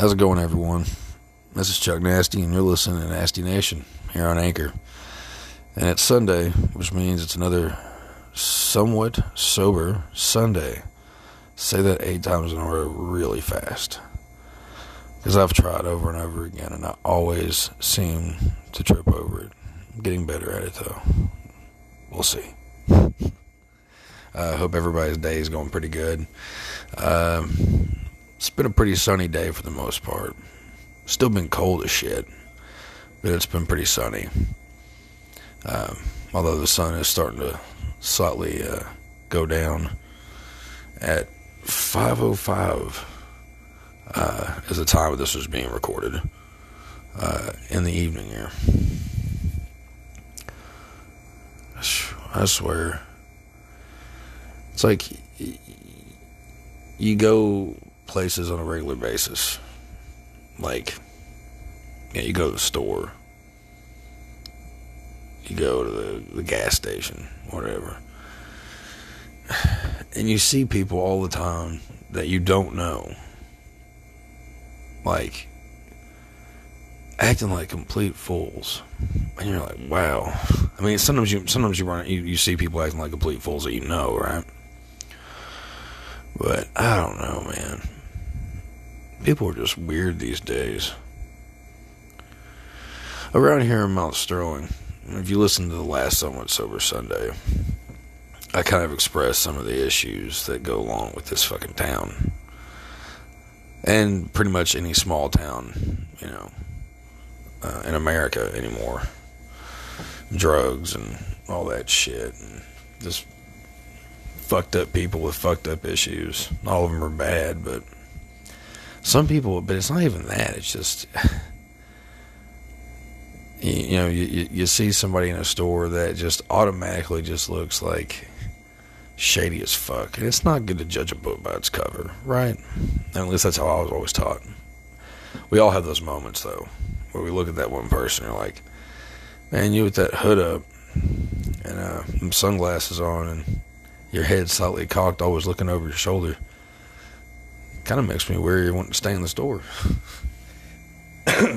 How's it going, everyone? This is Chuck Nasty, and you're listening to Nasty Nation here on Anchor. And it's Sunday, which means it's another somewhat sober Sunday. Say that eight times in a row really fast. Because I've tried over and over again, and I always seem to trip over it. I'm getting better at it, though. We'll see. I uh, hope everybody's day is going pretty good. Um, it's been a pretty sunny day for the most part. Still been cold as shit, but it's been pretty sunny. Um, although the sun is starting to slightly uh, go down at 5:05 uh, is the time of this was being recorded uh, in the evening here. I swear, it's like you go places on a regular basis. Like, yeah, you go to the store, you go to the, the gas station, whatever, and you see people all the time that you don't know, like, acting like complete fools, and you're like, wow. I mean, sometimes you sometimes you run you, you see people acting like complete fools that you know, right? But I don't know, man. People are just weird these days. Around here in Mount Sterling, if you listen to the last Somewhat Sober Sunday, I kind of expressed some of the issues that go along with this fucking town. And pretty much any small town, you know, uh, in America anymore. Drugs and all that shit. And just fucked up people with fucked up issues. All of them are bad, but some people, but it's not even that. It's just, you, you know, you, you see somebody in a store that just automatically just looks like shady as fuck. And it's not good to judge a book by its cover, right? at least that's how I was always taught. We all have those moments, though, where we look at that one person and you're like, man, you with that hood up and uh, sunglasses on and your head slightly cocked, always looking over your shoulder kind of makes me weary wanting to stay in the store. uh,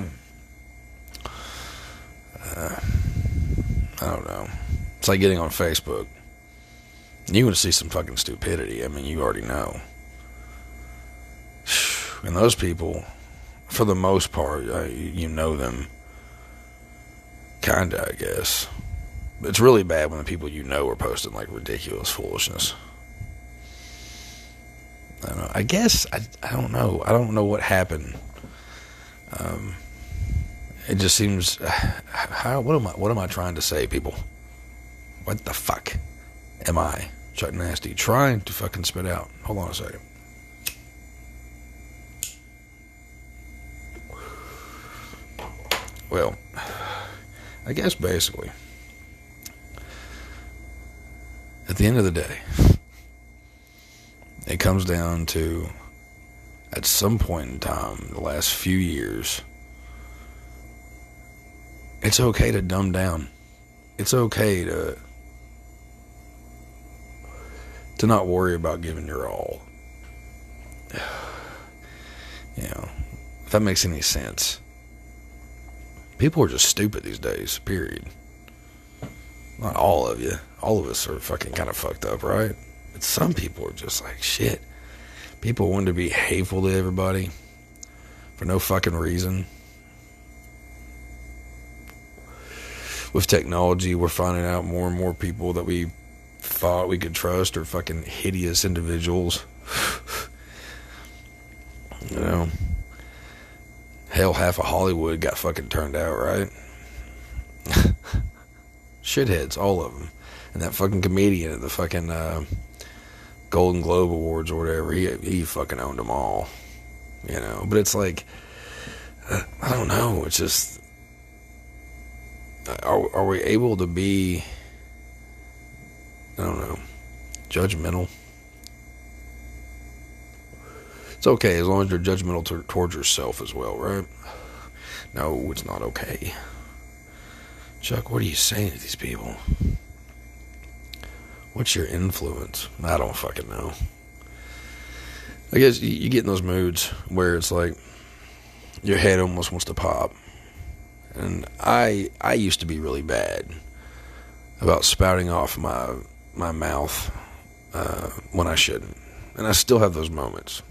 I don't know. It's like getting on Facebook. You want to see some fucking stupidity. I mean, you already know. And those people, for the most part, you know them. Kinda, I guess. It's really bad when the people you know are posting like ridiculous foolishness. I. I guess I, I don't know. I don't know what happened. Um, it just seems. How? What am I? What am I trying to say, people? What the fuck am I, Chuck Nasty, trying to fucking spit out? Hold on a second. Well, I guess basically, at the end of the day. It comes down to at some point in time, the last few years, it's okay to dumb down. It's okay to to not worry about giving your all. You know, if that makes any sense. People are just stupid these days, period. Not all of you. All of us are fucking kind of fucked up, right? Some people are just like, shit. People want to be hateful to everybody for no fucking reason. With technology, we're finding out more and more people that we thought we could trust are fucking hideous individuals. you know, hell, half of Hollywood got fucking turned out, right? Shitheads, all of them. And that fucking comedian at the fucking uh, Golden Globe Awards or whatever. He he fucking owned them all, you know. But it's like, uh, I don't know. It's just, uh, are are we able to be? I don't know, judgmental. It's okay as long as you're judgmental t- towards yourself as well, right? No, it's not okay. Chuck, what are you saying to these people? What's your influence? I don't fucking know. I guess you get in those moods where it's like your head almost wants to pop. And I I used to be really bad about spouting off my my mouth uh, when I shouldn't, and I still have those moments.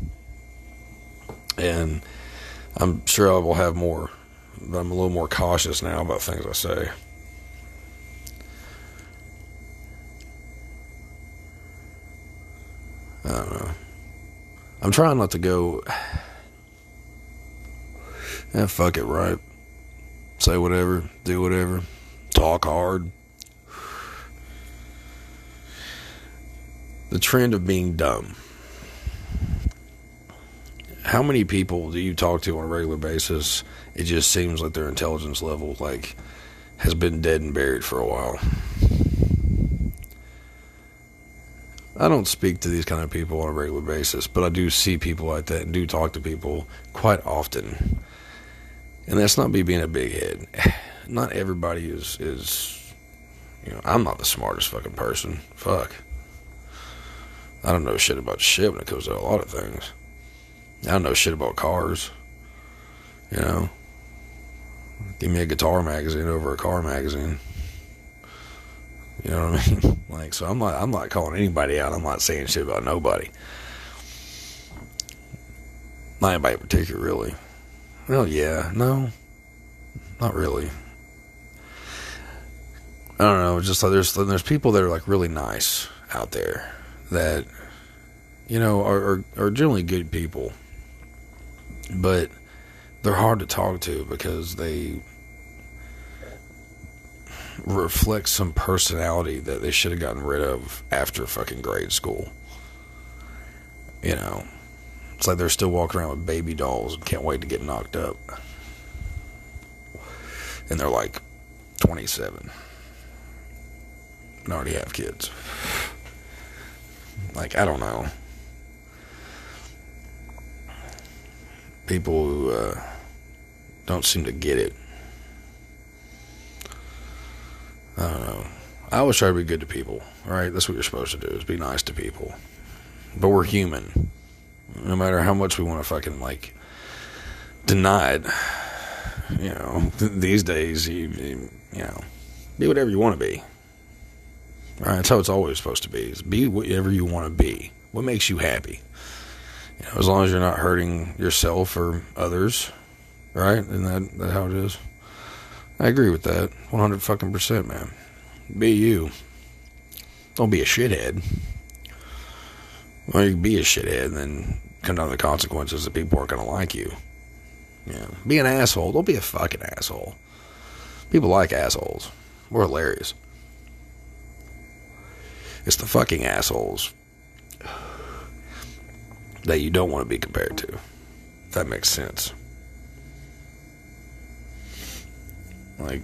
And I'm sure I will have more, but I'm a little more cautious now about things I say. I don't know. I'm trying not to go. Yeah, fuck it, right? Say whatever, do whatever, talk hard. The trend of being dumb. How many people do you talk to on a regular basis? It just seems like their intelligence level like has been dead and buried for a while. I don't speak to these kind of people on a regular basis, but I do see people like that and do talk to people quite often. And that's not me being a big head. Not everybody is is you know, I'm not the smartest fucking person. Fuck. I don't know shit about shit when it comes to a lot of things. I don't know shit about cars. You know. Give me a guitar magazine over a car magazine. You know what I mean? Like, so I'm not, I'm not calling anybody out. I'm not saying shit about nobody. Not anybody in particular, really. Well, yeah, no, not really. I don't know. Just like there's there's people that are like really nice out there that you know are are, are generally good people, but they're hard to talk to because they reflect some personality that they should have gotten rid of after fucking grade school. You know, it's like they're still walking around with baby dolls and can't wait to get knocked up. And they're like 27 and already have kids. Like, I don't know. People who uh, don't seem to get it. I don't know. I always try to be good to people, right? That's what you're supposed to do, is be nice to people. But we're human. No matter how much we want to fucking, like, deny it, you know, th- these days, you, you, you know, be whatever you want to be. Right? That's how it's always supposed to be. Is be whatever you want to be. What makes you happy? You know, as long as you're not hurting yourself or others, right? Isn't that, that how it is? I agree with that. 100 fucking percent, man. Be you. Don't be a shithead. Well, you be a shithead and then come down to the consequences that people aren't going to like you. Yeah. Be an asshole. Don't be a fucking asshole. People like assholes. We're hilarious. It's the fucking assholes that you don't want to be compared to. If that makes sense. Like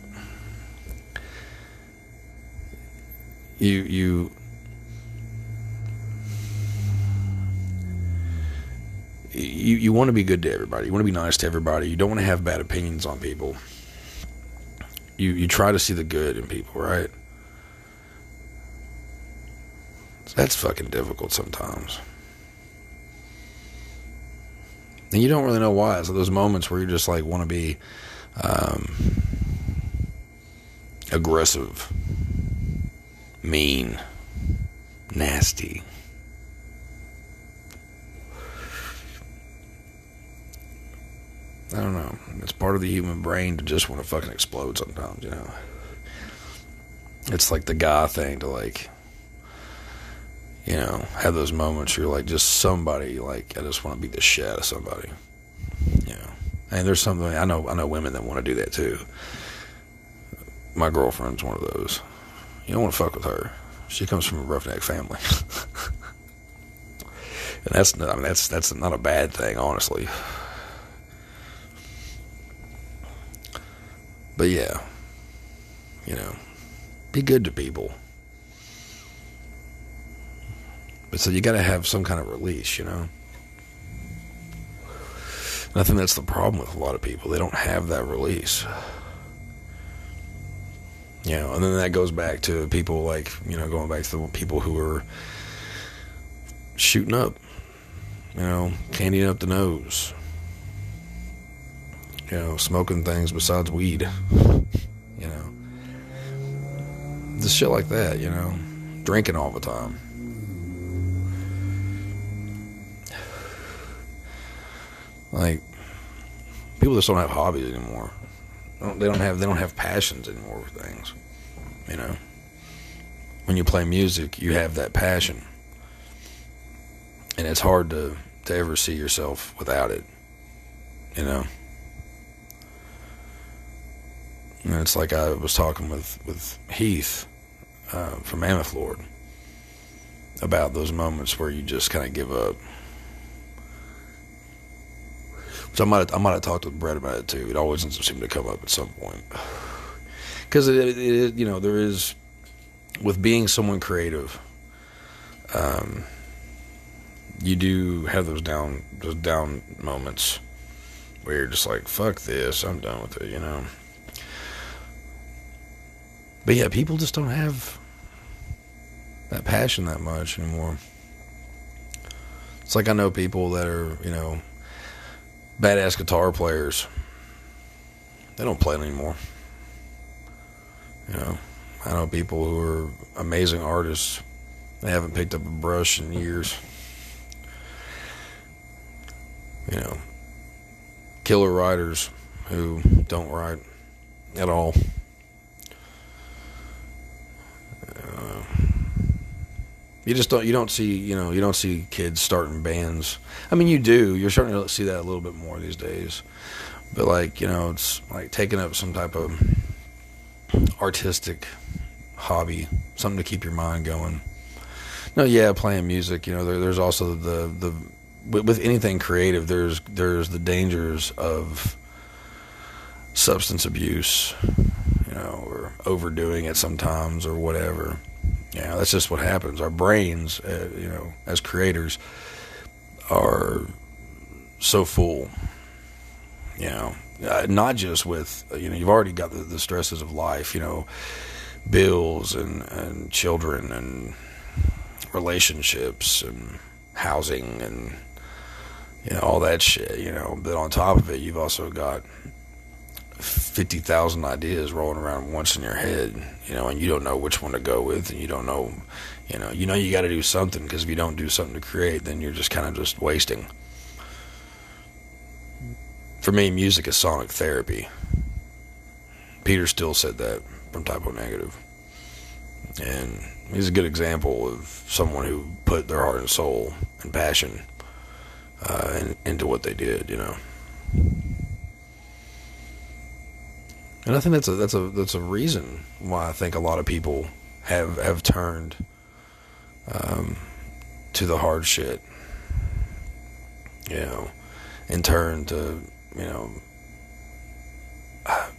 you you you you want to be good to everybody. You want to be nice to everybody. You don't want to have bad opinions on people. You you try to see the good in people, right? That's fucking difficult sometimes. And you don't really know why. So those moments where you just like want to be um, aggressive, mean, nasty. I don't know. It's part of the human brain to just want to fucking explode sometimes, you know. It's like the guy thing to like you know, have those moments where you're like just somebody like I just want to beat the shit out of somebody. You know. And there's something I know I know women that want to do that too. My girlfriend's one of those. You don't want to fuck with her. She comes from a roughneck family. and that's I mean that's that's not a bad thing, honestly. But yeah. You know, be good to people. But so you got to have some kind of release, you know. And I think that's the problem with a lot of people. They don't have that release. You know, and then that goes back to people like, you know, going back to the people who are shooting up, you know, candying up the nose, you know, smoking things besides weed, you know, just shit like that, you know, drinking all the time. Like people just don't have hobbies anymore. They don't, have they don't have passions anymore for things. You know, when you play music, you have that passion, and it's hard to to ever see yourself without it. You know. And it's like I was talking with with Heath uh, from Mammoth Lord about those moments where you just kind of give up. So I might I might have talked with Brett about it too. It always seems to come up at some point because it, it, it, you know there is with being someone creative. Um, you do have those down those down moments where you're just like fuck this, I'm done with it, you know. But yeah, people just don't have that passion that much anymore. It's like I know people that are, you know, badass guitar players. They don't play anymore. You know, I know people who are amazing artists. They haven't picked up a brush in years. You know, killer writers who don't write at all. Uh, you just don't you don't see you know you don't see kids starting bands. I mean you do. You're starting to see that a little bit more these days. But like you know it's like taking up some type of artistic hobby, something to keep your mind going. No, yeah, playing music. You know, there, there's also the the with anything creative. There's there's the dangers of substance abuse, you know, or overdoing it sometimes or whatever. Yeah, that's just what happens. Our brains, uh, you know, as creators, are so full. You know, uh, not just with you know, you've already got the, the stresses of life. You know, bills and and children and relationships and housing and you know all that shit. You know, but on top of it, you've also got fifty thousand ideas rolling around once in your head, you know, and you don't know which one to go with, and you don't know, you know, you know you got to do something because if you don't do something to create, then you're just kind of just wasting. For me, music is sonic therapy. Peter Steele said that from Type O Negative, and he's a good example of someone who put their heart and soul and passion uh, in, into what they did, you know. And I think that's a that's a that's a reason why I think a lot of people have have turned um, to the hard shit, you know, and turned to you know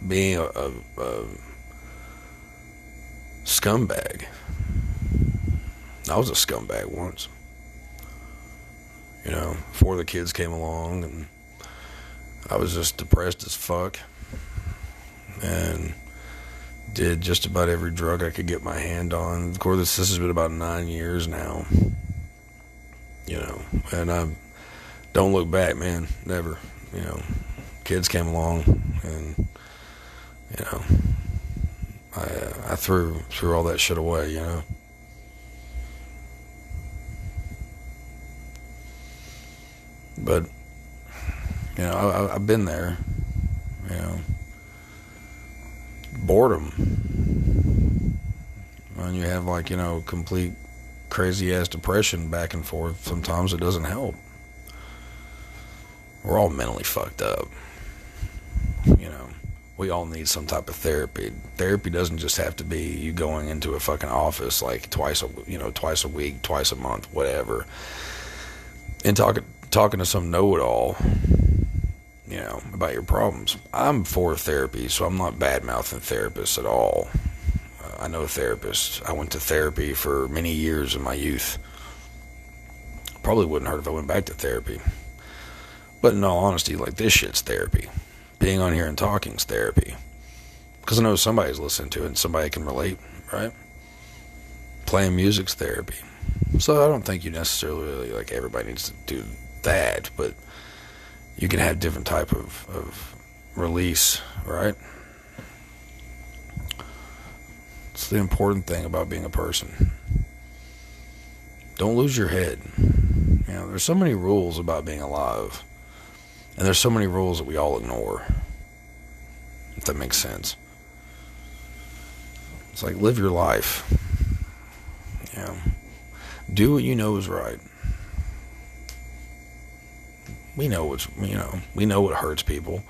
being a, a, a scumbag. I was a scumbag once, you know, before the kids came along, and I was just depressed as fuck and did just about every drug I could get my hand on. Of course, this, has been about nine years now. You know, and I don't look back, man. Never. You know, kids came along, and you know, I I threw threw all that shit away. You know. But you know, I, I've been there. You know boredom. When you have like, you know, complete crazy ass depression back and forth, sometimes it doesn't help. We're all mentally fucked up. You know, we all need some type of therapy. Therapy doesn't just have to be you going into a fucking office like twice a you know twice a week, twice a month, whatever, and talking talking to some know it all you know, about your problems. I'm for therapy, so I'm not bad mouthing therapists at all. Uh, I know therapists. I went to therapy for many years in my youth. Probably wouldn't hurt if I went back to therapy. But in all honesty, like this shit's therapy. Being on here and talking's therapy. Because I know somebody's listening to it and somebody can relate, right? Playing music's therapy. So I don't think you necessarily like everybody needs to do that, but you can have different type of, of release, right? It's the important thing about being a person. Don't lose your head. You know, there's so many rules about being alive. And there's so many rules that we all ignore. If that makes sense. It's like live your life. Know, do what you know is right. We know what's you know, we know what hurts people.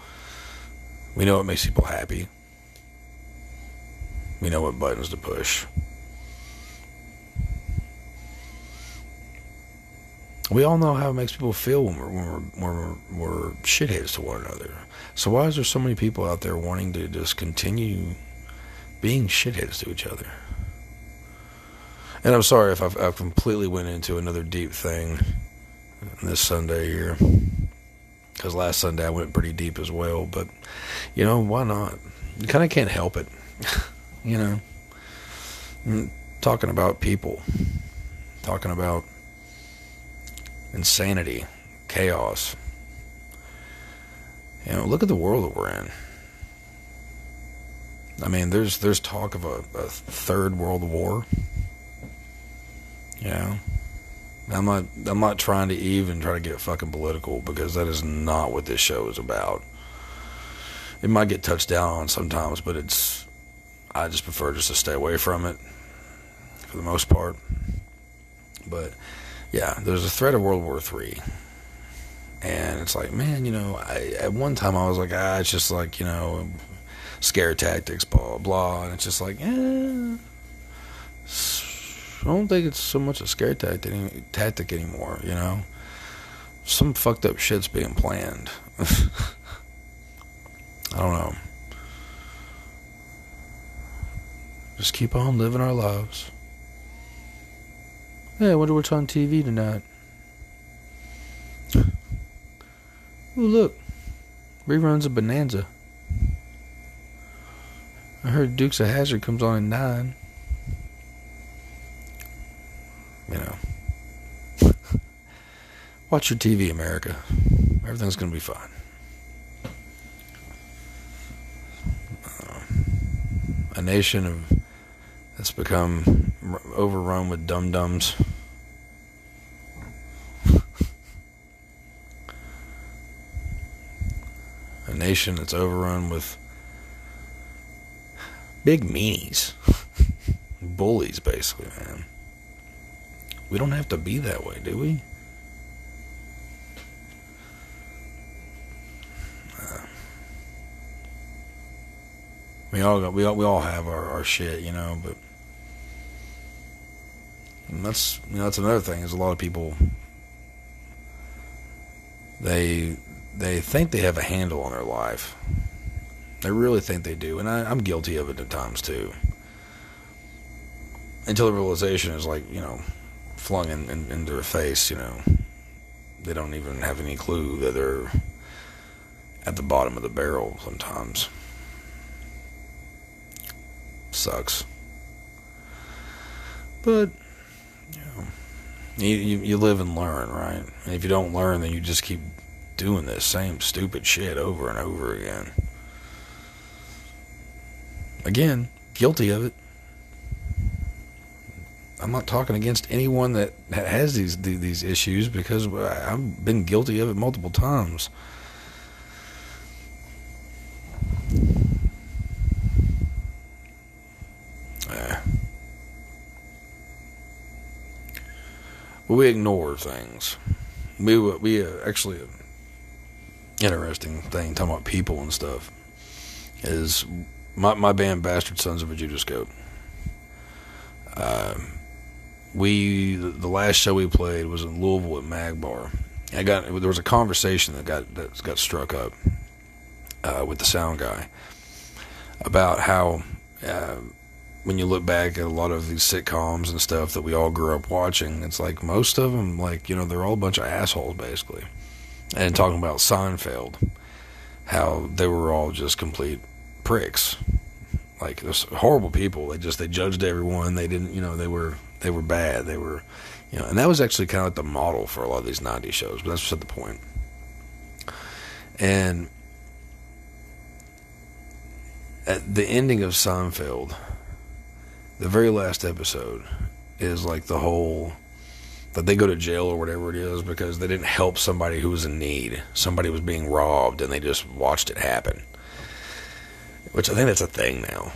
We know what makes people happy. We know what buttons to push. We all know how it makes people feel when we're, when we're, when we're, we're shitheads to one another. So why is there so many people out there wanting to just continue being shitheads to each other? And I'm sorry if I've, I've completely went into another deep thing this Sunday here. Because last Sunday I went pretty deep as well. But, you know, why not? You kind of can't help it. you know? Mm, talking about people. Talking about insanity, chaos. You know, look at the world that we're in. I mean, there's there's talk of a, a third world war. You know, I'm not I'm not trying to even try to get fucking political because that is not what this show is about. It might get touched down on sometimes, but it's I just prefer just to stay away from it for the most part. But yeah, there's a threat of World War Three, and it's like, man, you know, I, at one time I was like, ah, it's just like you know, scare tactics, blah blah, and it's just like, eh. I don't think it's so much a scare tactic, tactic anymore. You know, some fucked up shit's being planned. I don't know. Just keep on living our lives. Hey, I wonder what's on TV tonight. Ooh, look. Reruns of Bonanza. I heard Dukes of Hazzard comes on at 9. You know. Watch your TV, America. Everything's going to be fine. Uh, a nation of that's become overrun with dum dums. a nation that's overrun with big meanies, bullies, basically, man. We don't have to be that way, do we? Uh, we all got, we all we all have our, our shit, you know, but that's you know that's another thing is a lot of people they they think they have a handle on their life. They really think they do, and I, I'm guilty of it at times too. Until the realization is like you know flung in, in, into their face, you know, they don't even have any clue that they're at the bottom of the barrel sometimes. Sucks. But you, you, you live and learn, right? And if you don't learn, then you just keep doing this same stupid shit over and over again. Again, guilty of it. I'm not talking against anyone that has these these issues because I've been guilty of it multiple times. we ignore things. We we uh, actually uh, interesting thing talking about people and stuff is my my band Bastard Sons of a Judas Goat. Uh, we the last show we played was in Louisville at Magbar. I got there was a conversation that got that got struck up uh, with the sound guy about how uh, when you look back at a lot of these sitcoms and stuff that we all grew up watching, it's like most of them, like, you know, they're all a bunch of assholes, basically. And talking about Seinfeld, how they were all just complete pricks. Like, there's horrible people. They just, they judged everyone. They didn't, you know, they were, they were bad. They were, you know, and that was actually kind of like the model for a lot of these 90s shows, but that's just the point. And at the ending of Seinfeld, the very last episode is like the whole that they go to jail or whatever it is because they didn't help somebody who was in need. Somebody was being robbed and they just watched it happen. Which I think that's a thing now.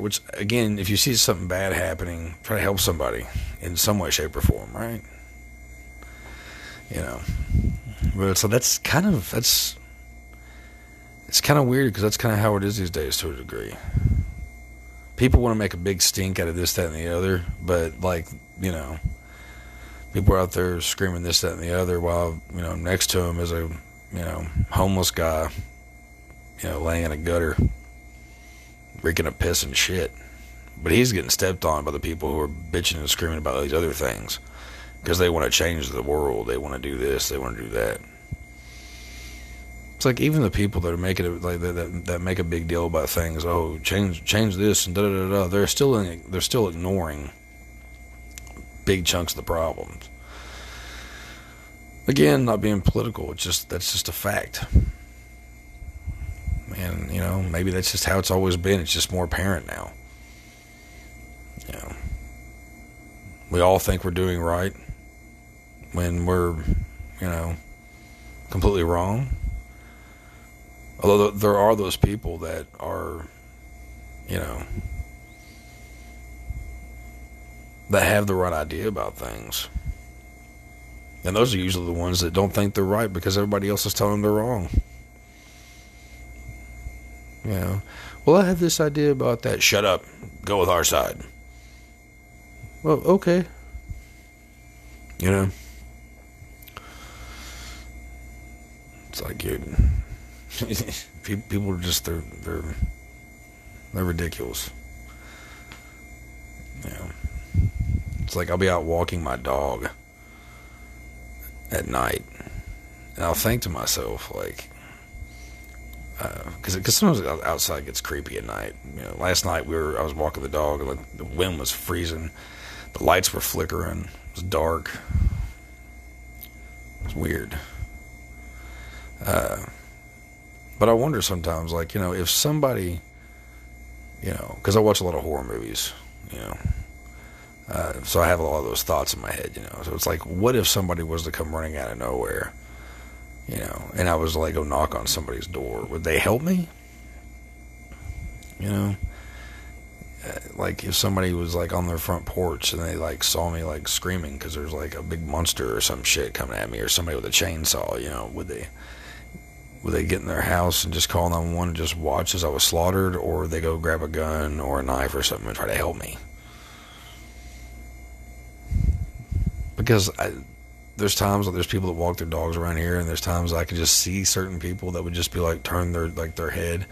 Which again, if you see something bad happening, try to help somebody in some way, shape, or form, right? You know. But so that's kind of that's it's kind of weird because that's kind of how it is these days to a degree. People want to make a big stink out of this, that, and the other, but like you know, people are out there screaming this, that, and the other, while you know next to them is a you know homeless guy, you know, laying in a gutter, reeking of piss and shit. But he's getting stepped on by the people who are bitching and screaming about these other things because they want to change the world. They want to do this. They want to do that. It's like even the people that are making it like that, that make a big deal about things. Oh, change change this and da da da. They're still in, they're still ignoring big chunks of the problems. Again, not being political. It's just that's just a fact. And you know, maybe that's just how it's always been. It's just more apparent now. You know, we all think we're doing right when we're, you know, completely wrong. Although there are those people that are, you know, that have the right idea about things. And those are usually the ones that don't think they're right because everybody else is telling them they're wrong. You know, well, I have this idea about that. Shut up. Go with our side. Well, okay. You know, it's like you people are just they're they're they're ridiculous. Yeah, it's like I'll be out walking my dog at night, and I'll think to myself like, because uh, because sometimes outside gets creepy at night. You know, last night we were I was walking the dog, and the wind was freezing, the lights were flickering, it was dark. It was weird. Uh, but I wonder sometimes, like, you know, if somebody, you know, because I watch a lot of horror movies, you know, uh, so I have a lot of those thoughts in my head, you know. So it's like, what if somebody was to come running out of nowhere, you know, and I was like go knock on somebody's door? Would they help me? You know, uh, like if somebody was like on their front porch and they like saw me like screaming because there's like a big monster or some shit coming at me, or somebody with a chainsaw, you know, would they? would they get in their house and just call 911 and just watch as I was slaughtered, or they go grab a gun or a knife or something and try to help me? Because I, there's times that there's people that walk their dogs around here, and there's times I could just see certain people that would just be like turn their like their head,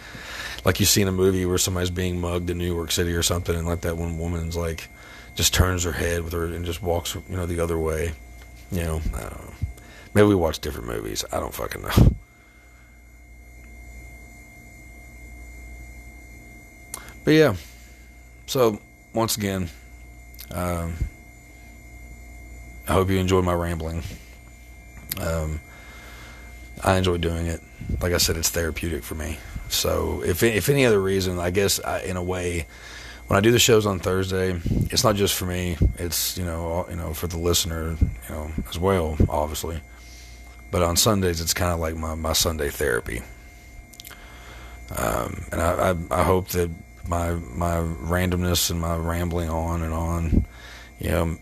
like you see in a movie where somebody's being mugged in New York City or something, and like that one woman's like just turns her head with her and just walks you know the other way. You know, I don't know. Maybe we watch different movies. I don't fucking know. But yeah, so once again, um, I hope you enjoyed my rambling. Um, I enjoy doing it. Like I said, it's therapeutic for me. So if if any other reason, I guess I, in a way, when I do the shows on Thursday, it's not just for me. It's you know you know for the listener you know as well, obviously. But on Sundays, it's kind of like my, my Sunday therapy. Um, and I, I, I hope that my my randomness and my rambling on and on. You know,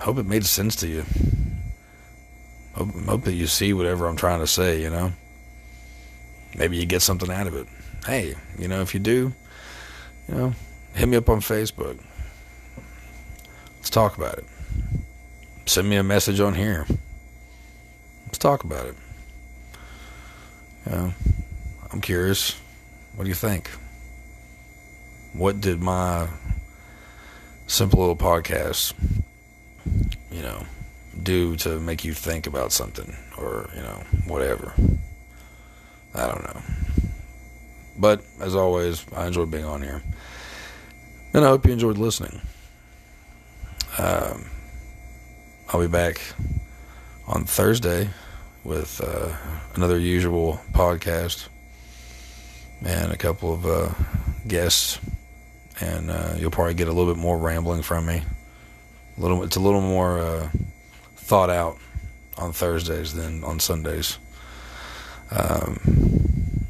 hope it made sense to you. Hope, hope that you see whatever I'm trying to say. You know, maybe you get something out of it. Hey, you know, if you do, you know, hit me up on Facebook. Let's talk about it. Send me a message on here. Let's talk about it. You know, I'm curious. What do you think? what did my simple little podcast, you know, do to make you think about something or, you know, whatever? I don't know. But as always, I enjoyed being on here. And I hope you enjoyed listening. Um, I'll be back on Thursday with uh, another usual podcast and a couple of uh, guests, and uh, you'll probably get a little bit more rambling from me. A little, it's a little more uh, thought out on Thursdays than on Sundays. Um,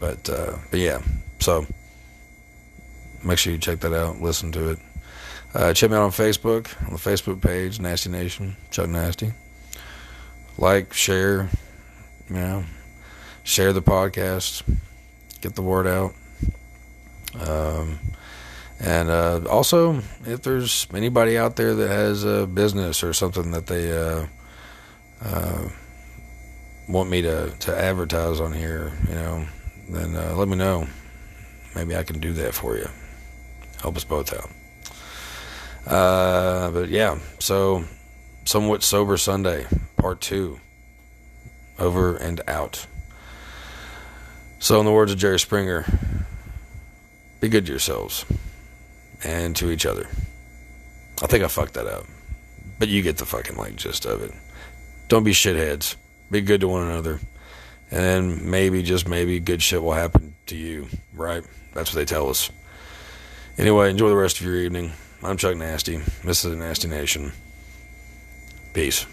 but uh, but yeah, so make sure you check that out, listen to it. Uh, check me out on Facebook, on the Facebook page, Nasty Nation, Chuck Nasty. Like, share, you know, share the podcast, get the word out. Um, and uh, also, if there's anybody out there that has a business or something that they uh, uh, want me to, to advertise on here, you know, then uh, let me know. Maybe I can do that for you. Help us both out. Uh, but yeah, so somewhat sober Sunday, part two. Over and out. So, in the words of Jerry Springer, be good to yourselves and to each other. I think I fucked that up, but you get the fucking like gist of it. Don't be shitheads. Be good to one another, and then maybe just maybe good shit will happen to you. Right? That's what they tell us. Anyway, enjoy the rest of your evening. I'm Chuck Nasty. This is the Nasty Nation. Peace.